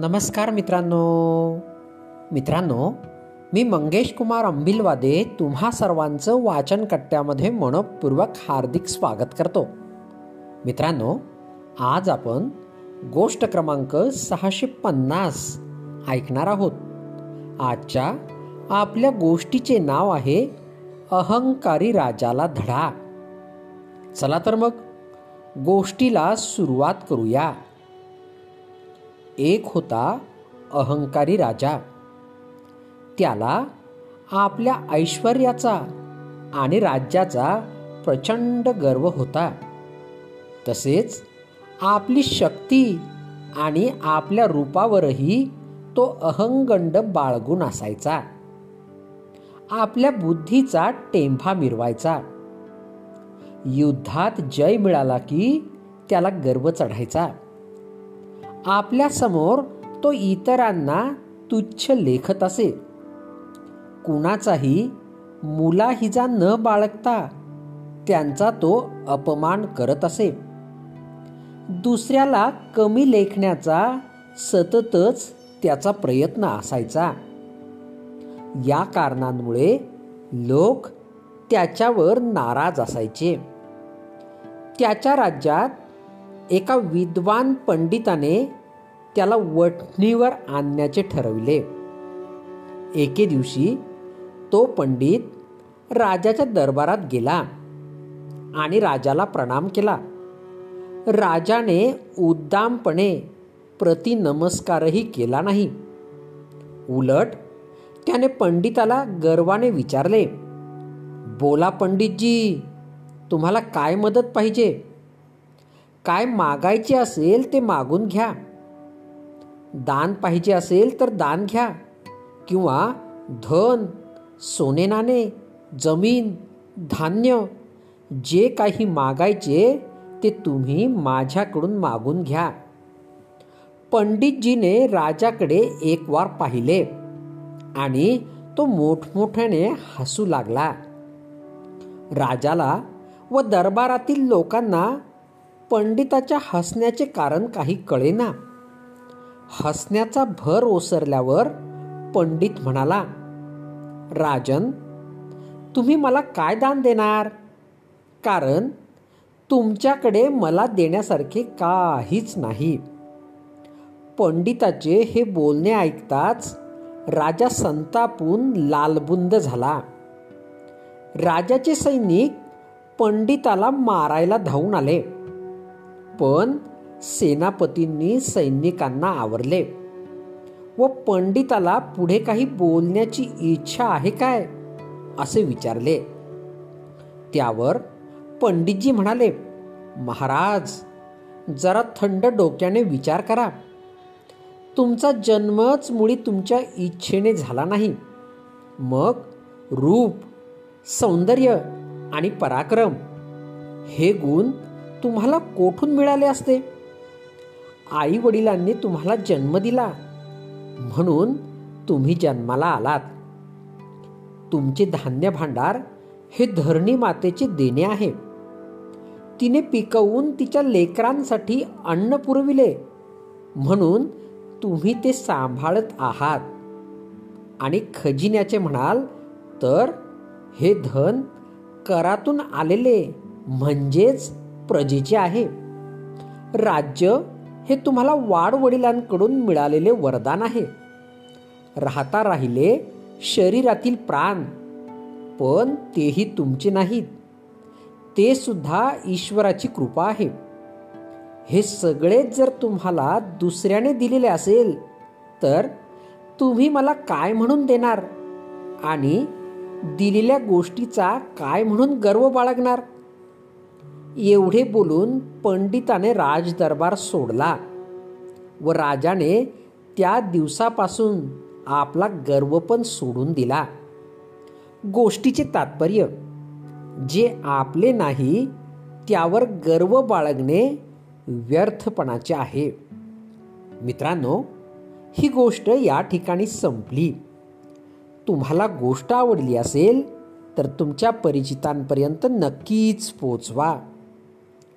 नमस्कार मित्रांनो. मित्रांनो मी मंगेश कुमार अंबिलवादे तुम्हा सर्वांचं वाचन कट्ट्यामध्ये मनपूर्वक हार्दिक स्वागत करतो. मित्रांनो आज आपण गोष्ट क्रमांक सहाशे पन्नास ऐकणार आहोत. आजच्या आपल्या गोष्टीचे नाव आहे अहंकारी राजाला धडा. चला तर मग गोष्टीला सुरुवात करूया. एक होता अहंकारी राजा. त्याला आपल्या ऐश्वर्याचा आणि राज्याचा प्रचंड गर्व होता. तसेच आपली शक्ती आणि आपल्या रूपावरही तो अहंगंड बाळगून असायचा. आपल्या बुद्धीचा टेंभा मिरवायचा. युद्धात जय मिळाला की त्याला गर्व चढायचा. आपल्यासमोर तो इतरांना तुच्छ लेखत असे. कुणाचाही मुलाहिजा न बाळगता त्यांचा तो अपमान करत असे. दुसऱ्याला कमी लेखण्याचा सततच त्याचा प्रयत्न असायचा. या कारणांमुळे लोक त्याच्यावर नाराज असायचे. त्याच्या राज्यात एका विद्वान पंडिताने त्याला वठणीवर आणण्याचे ठरविले. एके दिवशी तो पंडित राजाच्या दरबारात गेला आणि राजाला प्रणाम केला. राजाने उद्दामपणे प्रतिनमस्कारही केला नाही. उलट त्याने पंडिताला गर्वाने विचारले बोला पंडितजी तुम्हाला काय मदत पाहिजे? काय मागायचे असेल ते मागून घ्या. दान पाहिजे असेल तर दान घ्या. किंवा धन सोने नाणे जमीन धान्य जे काही मागायचे ते तुम्ही माझ्याकडून मागून घ्या. पंडितजीने राजाकडे एक वार पाहिले आणि तो मोठमोठ्याने हसू लागला. राजाला व दरबारातील लोकांना पंडिताच्या हसण्याचे कारण काही कळेना. हसण्याचा भर ओसरल्यावर पंडित म्हणाला राजन तुम्ही मला काय दान देणार? कारण तुमच्याकडे मला देण्यासारखे काहीच नाही. पंडिताचे हे बोलणे ऐकताच राजा संतापून लालबुंद झाला. राजाचे सैनिक पंडिताला मारायला धावून आले. पण सेनापतींनी सैनिकांना आवरले. व पंडिताला पुढे काही बोलण्याची इच्छा आहे काय? असे विचारले. त्यावर पंडितजी म्हणाले महाराज जरा थंड डोक्याने विचार करा. तुमचा जन्मच मुळी तुमच्या इच्छेने झाला नाही. मग रूप सौंदर्य आणि पराक्रम हे गुण तुम्हाला कोठून मिळाले असते? आई वडिलांनी तुम्हाला जन्म दिला. म्हणून तुम्ही जन्माला आलात. तुमचे धान्य भांडार हे धरणी मातेचे देणे आहे. तिने पिकवून तिच्या लेकरांसाठी अन्न पुरविले. म्हणून तुम्ही ते सांभाळत आहात. आणि खजिन्याचे म्हणाल तर हे धन करातून आलेले म्हणजेच प्रजेचे आहे. राज्य हे तुम्हाला वाडवडिलांकडून मिळालेले वरदान आहे. राहता राहिले शरीरातील प्राण पण तेही तुमचे नाहीत. ते सुद्धा ईश्वराची कृपा आहे. हे सगळेच जर तुम्हाला दुसऱ्याने दिलेले असेल तर तुम्ही मला काय म्हणून देणार? आणि दिलेल्या गोष्टीचा काय म्हणून गर्व बाळगणार? एवढे बोलून पंडिताने राजदरबार सोडला व राजाने त्या दिवसापासून आपला गर्व पण सोडून दिला. गोष्टीचे तात्पर्य जे आपले नाही त्यावर गर्व बाळगणे व्यर्थपणाचे आहे. मित्रांनो ही गोष्ट या ठिकाणी संपली. तुम्हाला गोष्ट आवडली असेल तर तुमच्या परिचितांपर्यंत नक्कीच पोचवा.